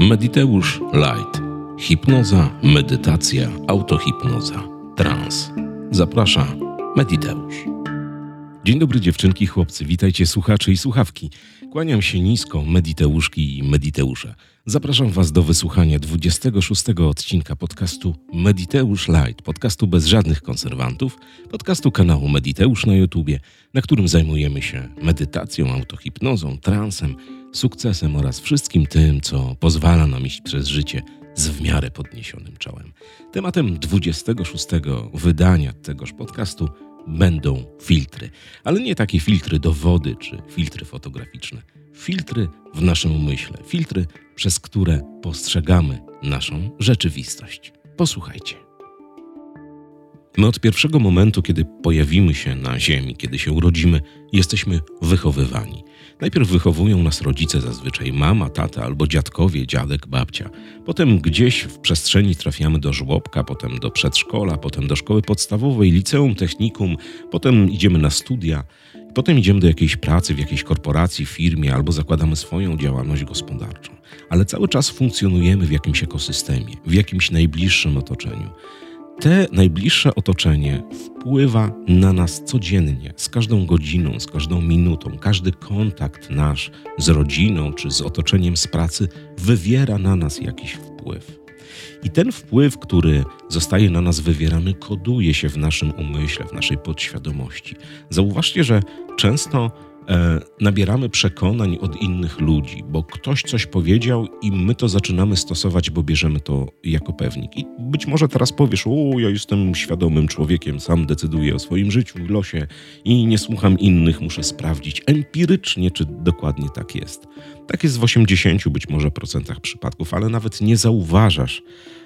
Mediteusz Light. Hipnoza, medytacja, autohipnoza, trans. Zaprasza Mediteusz. Dzień dobry dziewczynki, chłopcy, witajcie słuchacze i słuchawki. Kłaniam się nisko, Mediteuszki i Mediteusze. Zapraszam Was do wysłuchania 26 odcinka podcastu Mediteusz Light, podcastu bez żadnych konserwantów, podcastu kanału Mediteusz na YouTubie, na którym zajmujemy się medytacją, autohipnozą, transem, sukcesem oraz wszystkim tym, co pozwala nam iść przez życie z w miarę podniesionym czołem. Tematem 26 wydania tegoż podcastu będą filtry, ale nie takie filtry do wody czy filtry fotograficzne. Filtry w naszym umyśle, filtry, przez które postrzegamy naszą rzeczywistość. Posłuchajcie. My od pierwszego momentu, kiedy pojawimy się na Ziemi, kiedy się urodzimy, jesteśmy wychowywani. Najpierw wychowują nas rodzice, zazwyczaj mama, tata albo dziadkowie, dziadek, babcia. Potem gdzieś w przestrzeni trafiamy do żłobka, potem do przedszkola, potem do szkoły podstawowej, liceum, technikum, potem idziemy na studia. Potem idziemy do jakiejś pracy w jakiejś korporacji, firmie albo zakładamy swoją działalność gospodarczą. Ale cały czas funkcjonujemy w jakimś ekosystemie, w jakimś najbliższym otoczeniu. Te najbliższe otoczenie wpływa na nas codziennie, z każdą godziną, z każdą minutą. Każdy kontakt nasz z rodziną czy z otoczeniem z pracy wywiera na nas jakiś wpływ. I ten wpływ, który zostaje na nas wywierany, koduje się w naszym umyśle, w naszej podświadomości. Zauważcie, że często nabieramy przekonań od innych ludzi, bo ktoś coś powiedział i my to zaczynamy stosować, bo bierzemy to jako pewnik. I być może teraz powiesz, o, ja jestem świadomym człowiekiem, sam decyduję o swoim życiu, losie i nie słucham innych, muszę sprawdzić empirycznie, czy dokładnie tak jest. Tak jest w 80 być może procentach przypadków, ale nawet nie zauważasz,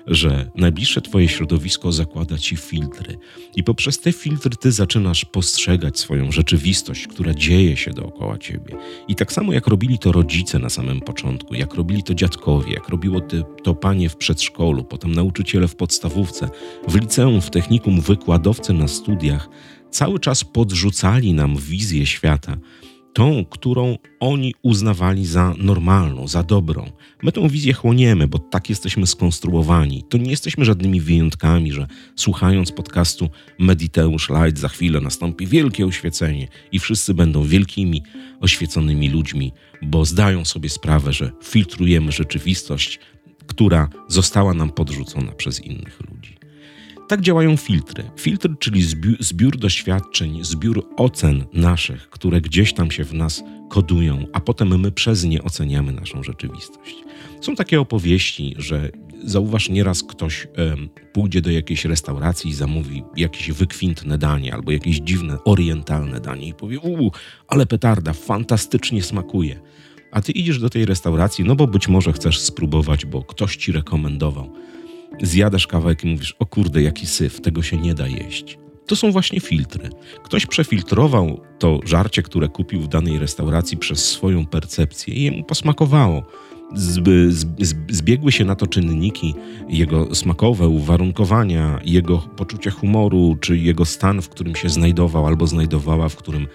że najbliższe Twoje środowisko zakłada Ci filtry i poprzez te filtry Ty zaczynasz postrzegać swoją rzeczywistość, która dzieje się dookoła Ciebie. I tak samo jak robili to rodzice na samym początku, jak robili to dziadkowie, jak robiło to panie w przedszkolu, potem nauczyciele w podstawówce, w liceum, w technikum, wykładowcy na studiach, cały czas podrzucali nam wizję świata, tą, którą oni uznawali za normalną, za dobrą. My tą wizję chłoniemy, bo tak jesteśmy skonstruowani. To nie jesteśmy żadnymi wyjątkami, że słuchając podcastu Mediteusz Light za chwilę nastąpi wielkie oświecenie i wszyscy będą wielkimi, oświeconymi ludźmi, bo zdają sobie sprawę, że filtrujemy rzeczywistość, która została nam podrzucona przez innych ludzi. Tak działają filtry. Filtr, czyli zbiór, zbiór, doświadczeń, zbiór ocen naszych, które gdzieś tam się w nas kodują, a potem my przez nie oceniamy naszą rzeczywistość. Są takie opowieści, że zauważ, nieraz ktoś pójdzie do jakiejś restauracji i zamówi jakieś wykwintne danie albo jakieś dziwne, orientalne danie i powie: Uuu, ale petarda, fantastycznie smakuje. A ty idziesz do tej restauracji, no bo być może chcesz spróbować, bo ktoś ci rekomendował zjadasz kawałek i mówisz, o kurde, jaki syf, tego się nie da jeść. To są właśnie filtry. Ktoś przefiltrował to żarcie, które kupił w danej restauracji przez swoją percepcję i jemu posmakowało. Zbiegły się na to czynniki jego smakowe, uwarunkowania, jego poczucie humoru, czy jego stan, w którym się znajdował albo znajdowała, w którym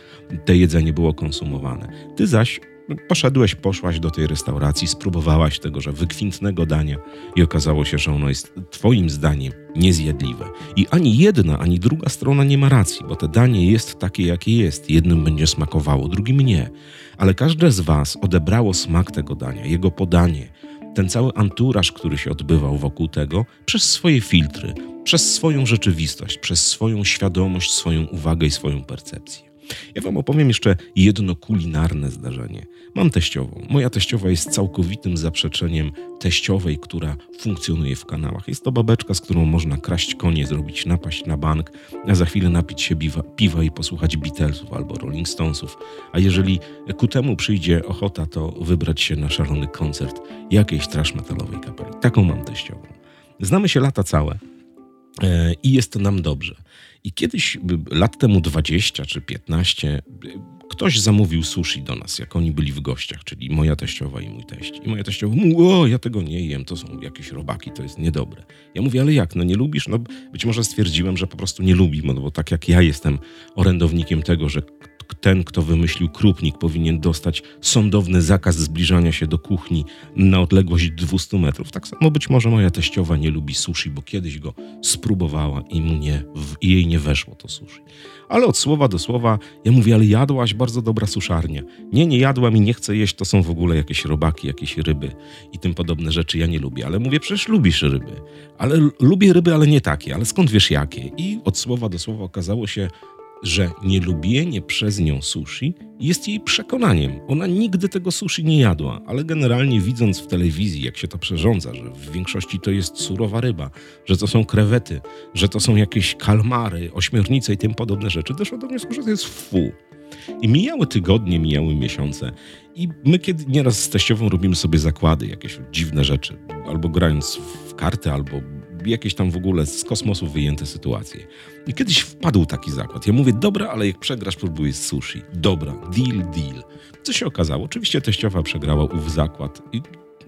te jedzenie było konsumowane. Ty zaś Poszedłeś, poszłaś do tej restauracji, spróbowałaś tego, że wykwintnego dania i okazało się, że ono jest Twoim zdaniem niezjadliwe. I ani jedna, ani druga strona nie ma racji, bo to danie jest takie, jakie jest. Jednym będzie smakowało, drugim nie. Ale każde z Was odebrało smak tego dania, jego podanie, ten cały anturaż, który się odbywał wokół tego, przez swoje filtry, przez swoją rzeczywistość, przez swoją świadomość, swoją uwagę i swoją percepcję. Ja Wam opowiem jeszcze jedno kulinarne zdarzenie. Mam teściową. Moja teściowa jest całkowitym zaprzeczeniem teściowej, która funkcjonuje w kanałach. Jest to babeczka, z którą można kraść konie, zrobić napaść na bank, a za chwilę napić się piwa, piwa i posłuchać Beatlesów albo Rolling Stonesów. A jeżeli ku temu przyjdzie ochota, to wybrać się na szalony koncert jakiejś trash metalowej kapeli. Taką mam teściową. Znamy się lata całe i jest nam dobrze. I kiedyś, lat temu 20 czy 15, ktoś zamówił sushi do nas, jak oni byli w gościach, czyli moja teściowa i mój teść. I moja teściowa mówi, o, ja tego nie jem, to są jakieś robaki, to jest niedobre. Ja mówię, ale jak, no nie lubisz? No być może stwierdziłem, że po prostu nie lubi, no bo tak jak ja jestem orędownikiem tego, że ten, kto wymyślił krupnik, powinien dostać sądowny zakaz zbliżania się do kuchni na odległość 200 metrów. Tak samo być może moja teściowa nie lubi sushi, bo kiedyś go spróbowała i mu nie, jej nie weszło to sushi. Ale od słowa do słowa ja mówię, ale jadłaś bardzo dobra suszarnia. Nie, nie jadłam i nie chcę jeść, to są w ogóle jakieś robaki, jakieś ryby i tym podobne rzeczy ja nie lubię. Ale mówię, przecież lubisz ryby. Ale lubię ryby, ale nie takie. Ale skąd wiesz jakie? I od słowa do słowa okazało się, że nielubienie przez nią sushi jest jej przekonaniem. Ona nigdy tego sushi nie jadła, ale generalnie widząc w telewizji, jak się to przerządza, że w większości to jest surowa ryba, że to są krewety, że to są jakieś kalmary, ośmiornice i tym podobne rzeczy, doszło do wniosku, że to jest fu. I mijały tygodnie, mijały miesiące. I my kiedy nieraz z teściową robimy sobie zakłady, jakieś dziwne rzeczy, albo grając w karty, albo jakieś tam w ogóle z kosmosu wyjęte sytuacje. I kiedyś wpadł taki zakład. Ja mówię, dobra, ale jak przegrasz, próbuję z sushi. Dobra, deal, deal. Co się okazało? Oczywiście teściowa przegrała ów zakład i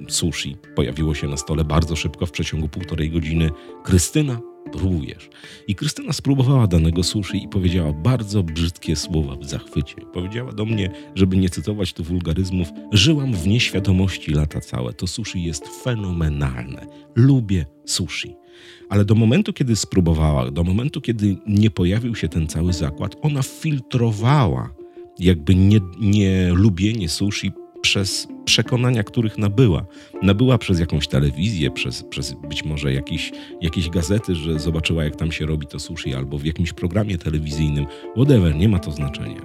sushi pojawiło się na stole bardzo szybko, w przeciągu półtorej godziny. Krystyna, próbujesz. I Krystyna spróbowała danego sushi i powiedziała bardzo brzydkie słowa w zachwycie. Powiedziała do mnie, żeby nie cytować tu wulgaryzmów, żyłam w nieświadomości lata całe. To sushi jest fenomenalne. Lubię sushi. Ale do momentu, kiedy spróbowała, do momentu, kiedy nie pojawił się ten cały zakład, ona filtrowała jakby nie, nie lubienie sushi przez przekonania, których nabyła. Nabyła przez jakąś telewizję, przez, przez być może jakieś, jakieś gazety, że zobaczyła, jak tam się robi to sushi, albo w jakimś programie telewizyjnym. Whatever, nie ma to znaczenia.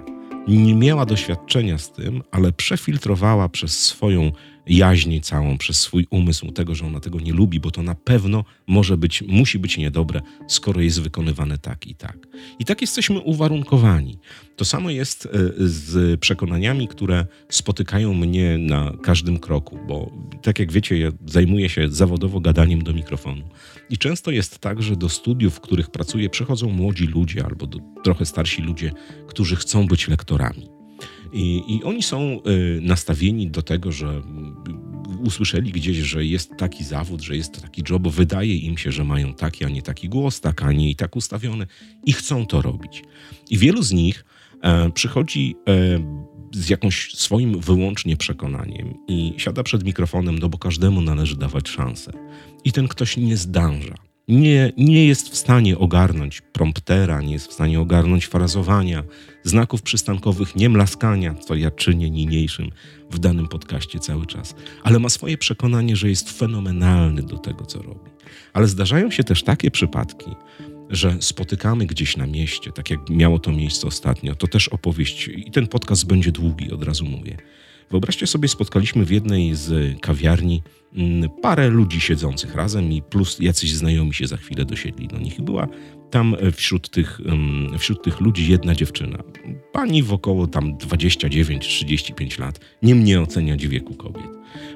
Nie miała doświadczenia z tym, ale przefiltrowała przez swoją jaźń całą, przez swój umysł tego, że ona tego nie lubi, bo to na pewno może być, musi być niedobre, skoro jest wykonywane tak i tak. I tak jesteśmy uwarunkowani. To samo jest e, z przekonaniami, które spotykają mnie na każdym kroku, bo tak jak wiecie, ja zajmuję się zawodowo gadaniem do mikrofonu. I często jest tak, że do studiów, w których pracuję, przychodzą młodzi ludzie albo trochę starsi ludzie, którzy chcą być lektorami. I, I, oni są y, nastawieni do tego, że usłyszeli gdzieś, że jest taki zawód, że jest taki job, bo wydaje im się, że mają taki, a nie taki głos, tak, a nie i tak ustawiony i chcą to robić. I wielu z nich e, przychodzi e, z jakimś swoim wyłącznie przekonaniem i siada przed mikrofonem, no bo każdemu należy dawać szansę. I ten ktoś nie zdąża nie, nie jest w stanie ogarnąć promptera, nie jest w stanie ogarnąć frazowania, znaków przystankowych, nie mlaskania, co ja czynię niniejszym w danym podcaście cały czas, ale ma swoje przekonanie, że jest fenomenalny do tego, co robi. Ale zdarzają się też takie przypadki, że spotykamy gdzieś na mieście, tak jak miało to miejsce ostatnio. To też opowieść, i ten podcast będzie długi, od razu mówię. Wyobraźcie sobie, spotkaliśmy w jednej z kawiarni mm, parę ludzi siedzących razem i plus jacyś znajomi się za chwilę dosiedli do nich. Była tam wśród tych, mm, wśród tych ludzi jedna dziewczyna. Pani w około tam 29-35 lat, nie mnie oceniać wieku kobiet.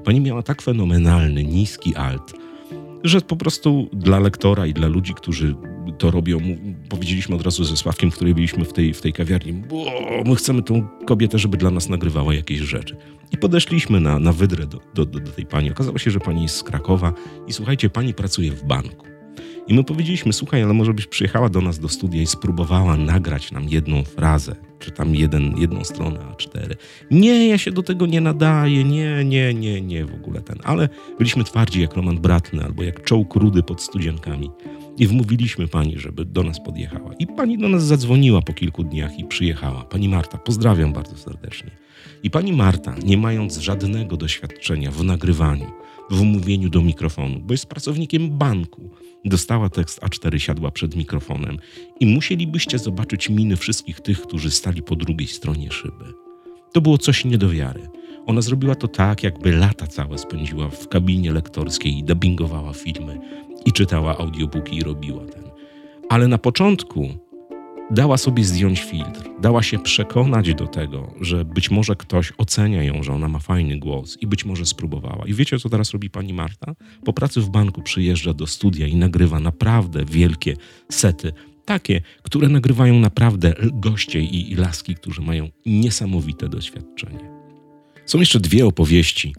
Pani miała tak fenomenalny, niski alt, że po prostu dla lektora i dla ludzi, którzy to robią, powiedzieliśmy od razu ze Sławkiem, w której byliśmy w tej, w tej kawiarni, my chcemy tą kobietę, żeby dla nas nagrywała jakieś rzeczy. I podeszliśmy na, na wydrę do, do, do tej pani. Okazało się, że pani jest z Krakowa i słuchajcie, pani pracuje w banku. I my powiedzieliśmy, słuchaj, ale może byś przyjechała do nas do studia i spróbowała nagrać nam jedną frazę, czy tam jeden, jedną stronę A4. Nie, ja się do tego nie nadaję, nie, nie, nie, nie, w ogóle ten. Ale byliśmy twardzi jak Roman Bratny albo jak czołg rudy pod studziankami. I wmówiliśmy pani, żeby do nas podjechała. I pani do nas zadzwoniła po kilku dniach i przyjechała. Pani Marta, pozdrawiam bardzo serdecznie. I pani Marta, nie mając żadnego doświadczenia w nagrywaniu, w mówieniu do mikrofonu, bo jest pracownikiem banku, dostała tekst A4, siadła przed mikrofonem i musielibyście zobaczyć miny wszystkich tych, którzy stali po drugiej stronie szyby. To było coś nie do wiary. Ona zrobiła to tak, jakby lata całe spędziła w kabinie lektorskiej i dubbingowała filmy i czytała audiobooki i robiła ten. Ale na początku dała sobie zdjąć filtr, dała się przekonać do tego, że być może ktoś ocenia ją, że ona ma fajny głos i być może spróbowała. I wiecie, co teraz robi pani Marta? Po pracy w banku przyjeżdża do studia i nagrywa naprawdę wielkie sety, takie, które nagrywają naprawdę goście i, laski, którzy mają niesamowite doświadczenie. Są jeszcze dwie opowieści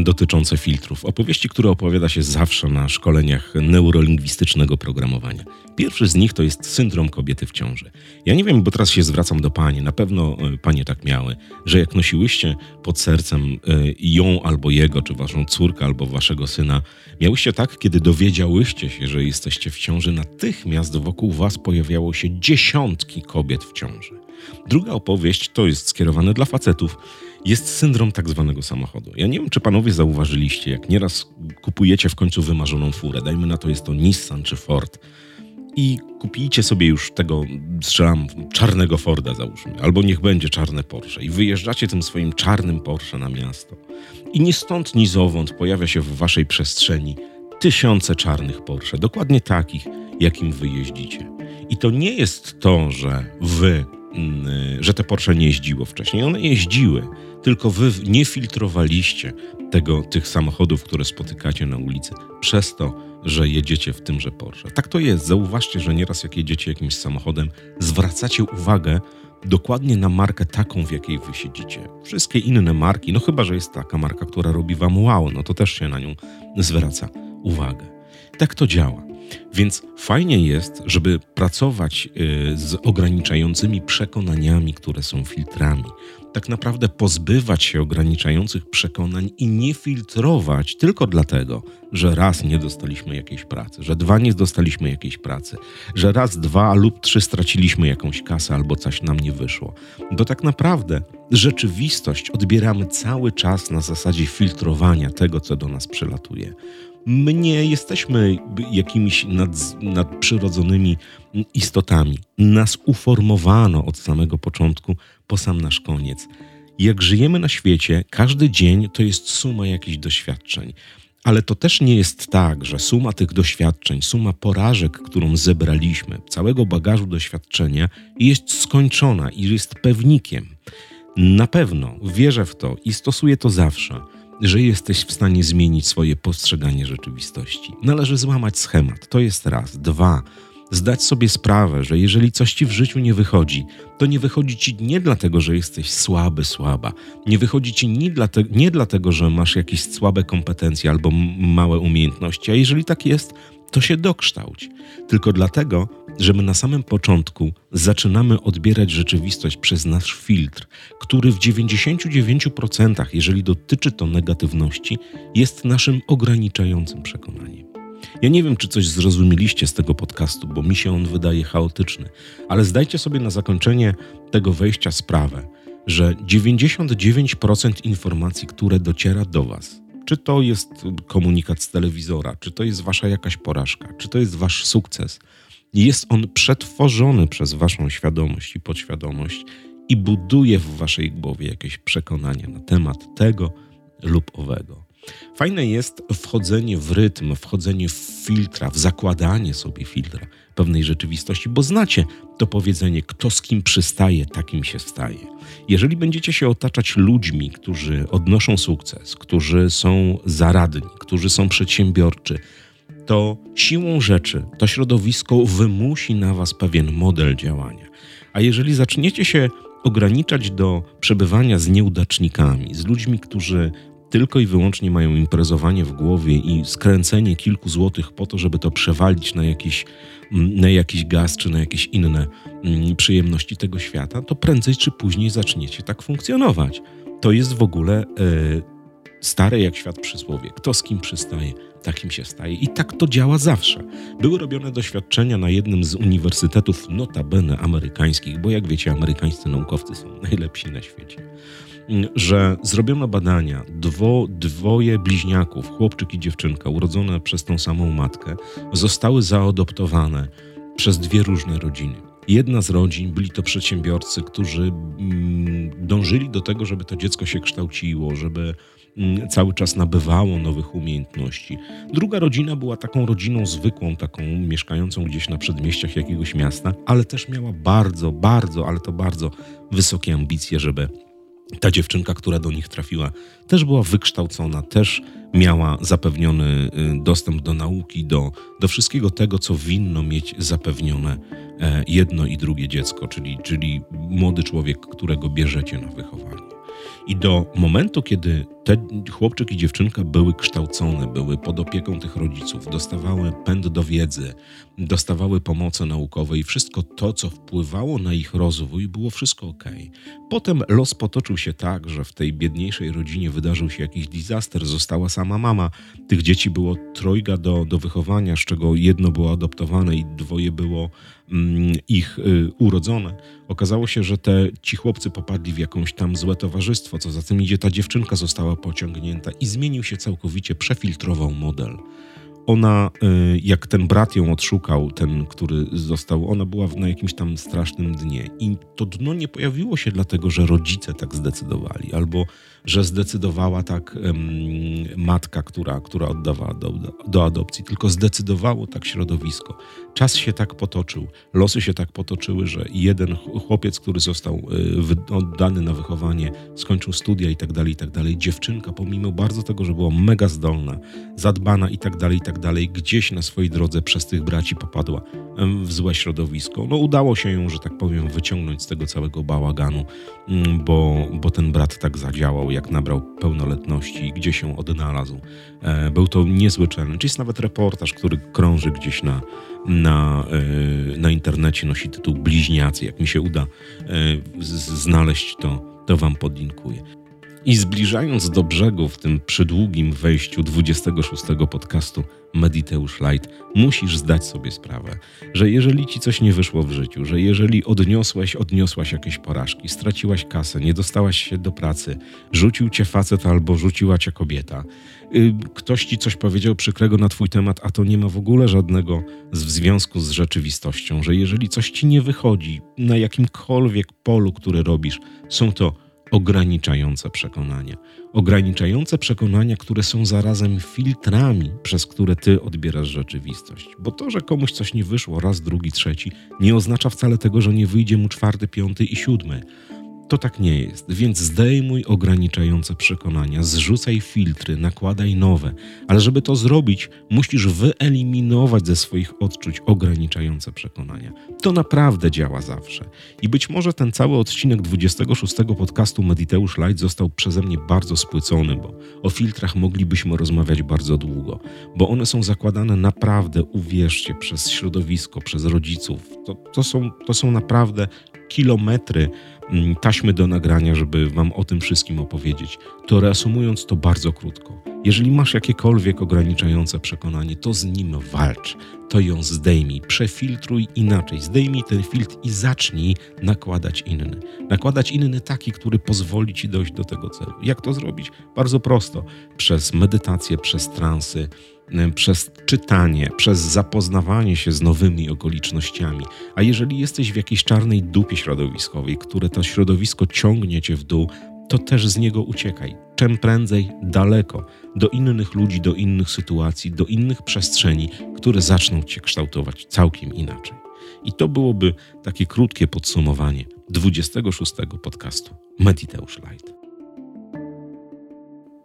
dotyczące filtrów. Opowieści, które opowiada się zawsze na szkoleniach neurolingwistycznego programowania. Pierwszy z nich to jest syndrom kobiety w ciąży. Ja nie wiem, bo teraz się zwracam do pani. Na pewno e, panie tak miały, że jak nosiłyście pod sercem e, ją albo jego, czy waszą córkę, albo waszego syna, miałyście tak, kiedy dowiedziałyście się, że jesteście w ciąży, natychmiast wokół was pojawiało się dziesiątki kobiet w ciąży. Druga opowieść to jest skierowane dla facetów jest syndrom tak zwanego samochodu. Ja nie wiem, czy panowie zauważyliście, jak nieraz kupujecie w końcu wymarzoną furę, dajmy na to jest to Nissan czy Ford, i kupijcie sobie już tego, strzelam, czarnego Forda załóżmy, albo niech będzie czarne Porsche i wyjeżdżacie tym swoim czarnym Porsche na miasto. I ni stąd, ni zowąd pojawia się w waszej przestrzeni tysiące czarnych Porsche, dokładnie takich, jakim wy jeździcie. I to nie jest to, że wy, mm, że te Porsche nie jeździło wcześniej. One jeździły, tylko wy nie filtrowaliście tego, tych samochodów, które spotykacie na ulicy, przez to, że jedziecie w tymże Porsche. Tak to jest. Zauważcie, że nieraz jak jedziecie jakimś samochodem, zwracacie uwagę dokładnie na markę taką, w jakiej wy siedzicie. Wszystkie inne marki, no chyba, że jest taka marka, która robi wam wow, no to też się na nią zwraca uwagę. Tak to działa. Więc fajnie jest, żeby pracować y, z ograniczającymi przekonaniami, które są filtrami. Tak naprawdę pozbywać się ograniczających przekonań i nie filtrować tylko dlatego, że raz nie dostaliśmy jakiejś pracy, że dwa nie dostaliśmy jakiejś pracy, że raz, dwa lub trzy straciliśmy jakąś kasę albo coś nam nie wyszło. Bo tak naprawdę rzeczywistość odbieramy cały czas na zasadzie filtrowania tego, co do nas przylatuje. My nie jesteśmy jakimiś nad, nadprzyrodzonymi istotami. Nas uformowano od samego początku po sam nasz koniec. Jak żyjemy na świecie, każdy dzień to jest suma jakichś doświadczeń. Ale to też nie jest tak, że suma tych doświadczeń, suma porażek, którą zebraliśmy, całego bagażu doświadczenia jest skończona i jest pewnikiem. Na pewno wierzę w to i stosuję to zawsze że jesteś w stanie zmienić swoje postrzeganie rzeczywistości. Należy złamać schemat. To jest raz. Dwa. Zdać sobie sprawę, że jeżeli coś ci w życiu nie wychodzi, to nie wychodzi ci nie dlatego, że jesteś słaby, słaba. Nie wychodzi ci nie, dlate, nie dlatego, że masz jakieś słabe kompetencje albo małe umiejętności, a jeżeli tak jest, to się dokształć. Tylko dlatego, że my na samym początku zaczynamy odbierać rzeczywistość przez nasz filtr, który w 99%, jeżeli dotyczy to negatywności, jest naszym ograniczającym przekonaniem. Ja nie wiem, czy coś zrozumieliście z tego podcastu, bo mi się on wydaje chaotyczny, ale zdajcie sobie na zakończenie tego wejścia sprawę, że 99% informacji, które dociera do Was, czy to jest komunikat z telewizora, czy to jest wasza jakaś porażka, czy to jest wasz sukces. Jest on przetworzony przez waszą świadomość i podświadomość i buduje w waszej głowie jakieś przekonania na temat tego lub owego. Fajne jest wchodzenie w rytm, wchodzenie w filtra, w zakładanie sobie filtra pewnej rzeczywistości, bo znacie to powiedzenie, kto z kim przystaje, takim się staje. Jeżeli będziecie się otaczać ludźmi, którzy odnoszą sukces, którzy są zaradni, którzy są przedsiębiorczy, to siłą rzeczy to środowisko wymusi na was pewien model działania. A jeżeli zaczniecie się ograniczać do przebywania z nieudacznikami, z ludźmi, którzy tylko i wyłącznie mają imprezowanie w głowie i skręcenie kilku złotych po to, żeby to przewalić na jakiś, mm, na jakiś gaz czy na jakieś inne mm, przyjemności tego świata, to prędzej czy później zaczniecie tak funkcjonować. To jest w ogóle e, stare jak świat przysłowie. Kto z kim przystaje, takim się staje. I tak to działa zawsze. Były robione doświadczenia na jednym z uniwersytetów notabene amerykańskich, bo jak wiecie, amerykańscy naukowcy są najlepsi na świecie że zrobiono badania. Dwo, dwoje bliźniaków, chłopczyk i dziewczynka, urodzone przez tą samą matkę, zostały zaadoptowane przez dwie różne rodziny. Jedna z rodzin byli to przedsiębiorcy, którzy mm, dążyli do tego, żeby to dziecko się kształciło, żeby mm, cały czas nabywało nowych umiejętności. Druga rodzina była taką rodziną zwykłą, taką mieszkającą gdzieś na przedmieściach jakiegoś miasta, ale też miała bardzo, bardzo, ale to bardzo wysokie ambicje, żeby ta dziewczynka, która do nich trafiła, też była wykształcona, też miała zapewniony y, dostęp do nauki, do, do wszystkiego tego, co winno mieć zapewnione e, jedno i drugie dziecko, czyli, czyli młody człowiek, którego bierzecie na wychowanie. I do momentu, kiedy te chłopczyk i dziewczynka były kształcone, były pod opieką tych rodziców, dostawały pęd do wiedzy, dostawały pomocy naukowej i wszystko to, co wpływało na ich rozwój, było wszystko ok. Potem los potoczył się tak, że w tej biedniejszej rodzinie wydarzył się jakiś disaster, została sama mama. Tych dzieci było trojga do, do wychowania, z czego jedno było adoptowane i dwoje było mm, ich y, urodzone. Okazało się, że te, ci chłopcy popadli w jakąś tam złe towarzystwo, co za tym idzie, ta dziewczynka została pociągnięta i zmienił się całkowicie, przefiltrował model ona, y, jak ten brat ją odszukał, ten, który został, ona była na jakimś tam strasznym dnie. I to dno nie pojawiło się dlatego, że rodzice tak zdecydowali, albo że zdecydowała tak matka, która, która oddawała do, do adopcji, tylko zdecydowało tak środowisko. Czas się tak potoczył, losy się tak potoczyły, że jeden chłopiec, który został y, oddany na wychowanie, skończył studia i tak dalej, i tak dalej. Dziewczynka, pomimo bardzo tego, że była mega zdolna, zadbana i tak dalej, i tak dalej, gdzieś na swojej drodze przez tych braci popadła w złe środowisko. No udało się ją, że tak powiem, wyciągnąć z tego całego bałaganu, mm, bo, bo ten brat tak zadziałał, jak nabrał pełnoletności i gdzie się odnalazł. E, był to niezły challenge. Jest nawet reportaż, który krąży gdzieś na, na, e, na internecie, nosi tytuł Bliźniacy. Jak mi się uda e, znaleźć, to, to wam podlinkuję. I zbliżając do brzegu w tym przydługim wejściu 26 podcastu Mediteusz Light, musisz zdać sobie sprawę, że jeżeli ci coś nie wyszło w życiu, że jeżeli odniosłeś, odniosłaś jakieś porażki, straciłaś kasę, nie dostałaś się do pracy, rzucił cię facet albo rzuciła cię kobieta, y, ktoś ci coś powiedział przykrego na twój temat, a to nie ma w ogóle żadnego w związku z rzeczywistością, że jeżeli coś ci nie wychodzi na jakimkolwiek polu, który robisz, są to ograniczające przekonania. Ograniczające przekonania, które są zarazem filtrami, przez które ty odbierasz rzeczywistość. Bo to, że komuś coś nie wyszło raz, drugi, trzeci, nie oznacza wcale tego, że nie wyjdzie mu czwarty, piąty i siódmy. To tak nie jest, więc zdejmuj ograniczające przekonania, zrzucaj filtry, nakładaj nowe, ale żeby to zrobić, musisz wyeliminować ze swoich odczuć ograniczające przekonania. To naprawdę działa zawsze. I być może ten cały odcinek 26 podcastu Mediteusz Light został przeze mnie bardzo spłycony, bo o filtrach moglibyśmy rozmawiać bardzo długo, bo one są zakładane naprawdę, uwierzcie, przez środowisko, przez rodziców. To, to, są, to są naprawdę kilometry taśmy do nagrania, żeby Wam o tym wszystkim opowiedzieć. To reasumując to bardzo krótko. Jeżeli masz jakiekolwiek ograniczające przekonanie, to z nim walcz. To ją zdejmij, przefiltruj inaczej. Zdejmij ten filtr i zacznij nakładać inny. Nakładać inny taki, który pozwoli Ci dojść do tego celu. Jak to zrobić? Bardzo prosto. Przez medytację, przez transy, przez czytanie, przez zapoznawanie się z nowymi okolicznościami. A jeżeli jesteś w jakiejś czarnej dupie środowiskowej, które to środowisko ciągnie cię w dół, to też z niego uciekaj. Czym prędzej daleko, do innych ludzi, do innych sytuacji, do innych przestrzeni, które zaczną cię kształtować całkiem inaczej. I to byłoby takie krótkie podsumowanie 26 podcastu Mediteusz Light.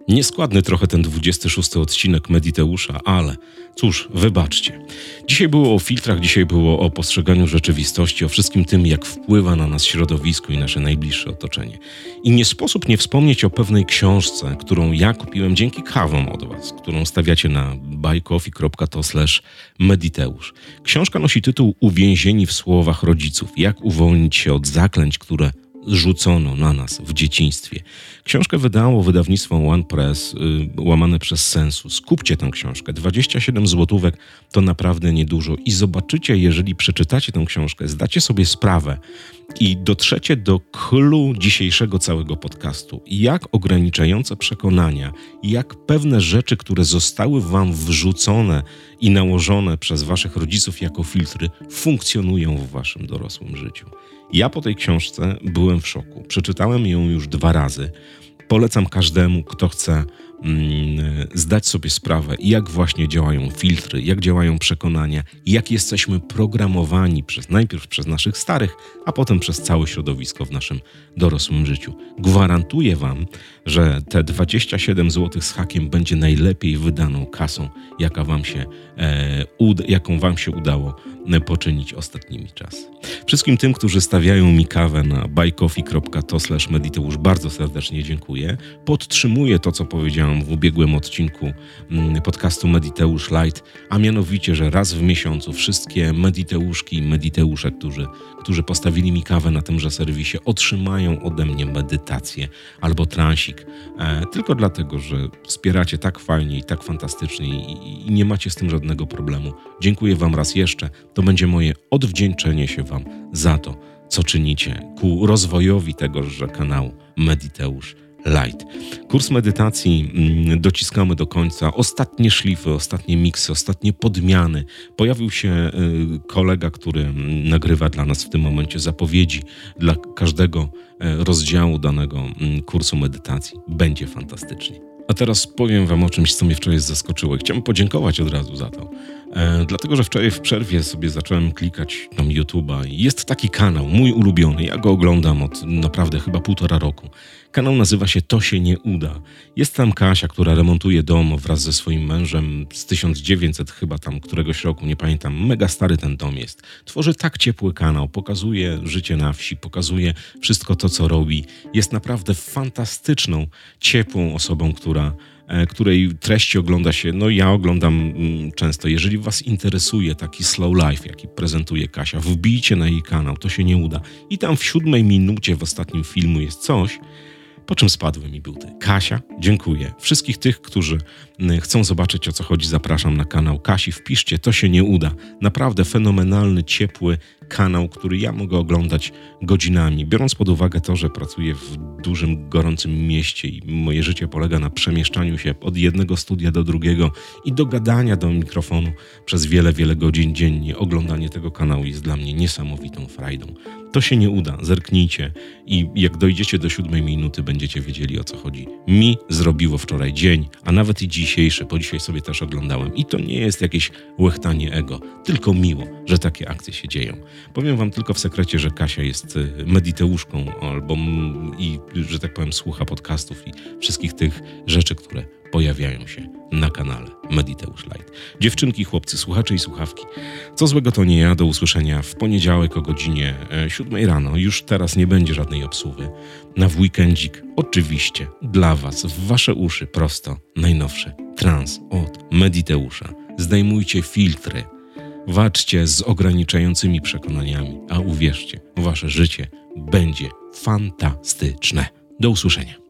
Nieskładny trochę ten 26 odcinek Mediteusza, ale cóż, wybaczcie. Dzisiaj było o filtrach, dzisiaj było o postrzeganiu rzeczywistości, o wszystkim tym, jak wpływa na nas środowisko i nasze najbliższe otoczenie. I nie sposób nie wspomnieć o pewnej książce, którą ja kupiłem dzięki kawom od Was, którą stawiacie na buycoffee.to mediteusz. Książka nosi tytuł Uwięzieni w słowach rodziców. Jak uwolnić się od zaklęć, które rzucono na nas w dzieciństwie. Książkę wydało wydawnictwo One Press, yy, łamane przez sensu. Skupcie tę książkę. 27 złotówek to naprawdę niedużo. I zobaczycie, jeżeli przeczytacie tę książkę, zdacie sobie sprawę i dotrzecie do klu dzisiejszego całego podcastu. Jak ograniczające przekonania, jak pewne rzeczy, które zostały wam wrzucone i nałożone przez waszych rodziców jako filtry, funkcjonują w waszym dorosłym życiu. Ja po tej książce byłem w szoku. Przeczytałem ją już dwa razy. Polecam każdemu, kto chce zdać sobie sprawę, jak właśnie działają filtry, jak działają przekonania, jak jesteśmy programowani przez najpierw przez naszych starych, a potem przez całe środowisko w naszym dorosłym życiu. Gwarantuję Wam, że te 27 zł z hakiem będzie najlepiej wydaną kasą, jaka wam się, e, ud- jaką Wam się udało e, poczynić ostatnimi czas. Wszystkim tym, którzy stawiają mi kawę na buycoffee.to mediteusz bardzo serdecznie dziękuję. Podtrzymuję to, co powiedziałem w ubiegłym odcinku mm, podcastu Mediteusz Light, a mianowicie, że raz w miesiącu wszystkie mediteuszki i mediteusze, którzy, którzy postawili mi kawę na tymże serwisie, otrzymają ode mnie medytację albo transik. E, tylko dlatego, że wspieracie tak fajnie i tak fantastycznie i, i nie macie z tym żadnego problemu. Dziękuję Wam raz jeszcze. To będzie moje odwdzięczenie się Wam za to, co czynicie ku rozwojowi tegoże kanału Mediteusz Light. Kurs medytacji mm, dociskamy do końca. Ostatnie szlify, ostatnie miksy, ostatnie podmiany. Pojawił się y, kolega, który mm, nagrywa dla nas w tym momencie zapowiedzi dla każdego e, rozdziału danego mm, kursu medytacji. Będzie fantastycznie. A teraz powiem Wam o czymś, co mnie wczoraj zaskoczyło. Chciałem podziękować od razu za to. E, dlatego, że wczoraj w przerwie sobie zacząłem klikać tam YouTube'a i jest taki kanał, mój ulubiony. Ja go oglądam od naprawdę chyba półtora roku. Kanał nazywa się To się nie uda. Jest tam Kasia, która remontuje dom wraz ze swoim mężem z 1900 chyba tam któregoś roku, nie pamiętam. Mega stary ten dom jest. Tworzy tak ciepły kanał, pokazuje życie na wsi, pokazuje wszystko to, co robi. Jest naprawdę fantastyczną, ciepłą osobą, która której treści ogląda się, no ja oglądam mm, często. Jeżeli Was interesuje taki slow life, jaki prezentuje Kasia, wbijcie na jej kanał, to się nie uda. I tam w siódmej minucie w ostatnim filmu jest coś, po czym spadły mi buty. Kasia, dziękuję. Wszystkich tych, którzy mm, chcą zobaczyć o co chodzi, zapraszam na kanał Kasi. Wpiszcie, to się nie uda. Naprawdę fenomenalny, ciepły kanał, który ja mogę oglądać godzinami. Biorąc pod uwagę to, że pracuję w dużym, gorącym mieście i moje życie polega na przemieszczaniu się od jednego studia do drugiego i do gadania do mikrofonu przez wiele, wiele godzin dziennie. Oglądanie tego kanału jest dla mnie niesamowitą frajdą. To się nie uda, zerknijcie i jak dojdziecie do siódmej minuty, będziecie wiedzieli o co chodzi. Mi zrobiło wczoraj dzień, a nawet i dzisiejszy, bo dzisiaj sobie też oglądałem. I to nie jest jakieś łechtanie ego, tylko miło, że takie akcje się dzieją. Powiem wam tylko w sekrecie, że Kasia jest y, mediteuszką albo i, że tak powiem, słucha podcastów i wszystkich tych rzeczy, które pojawiają się na kanale Mediteusz Light. Dziewczynki, chłopcy, słuchacze i słuchawki. Co złego to nie ja. Do usłyszenia w poniedziałek o godzinie 7 e, rano. Już teraz nie będzie żadnej obsługi. Na w weekendzik, oczywiście, dla Was, w Wasze uszy, prosto, najnowsze trans od Mediteusza. Zdejmujcie filtry. Walczcie z ograniczającymi przekonaniami, a uwierzcie, Wasze życie będzie fantastyczne. Do usłyszenia.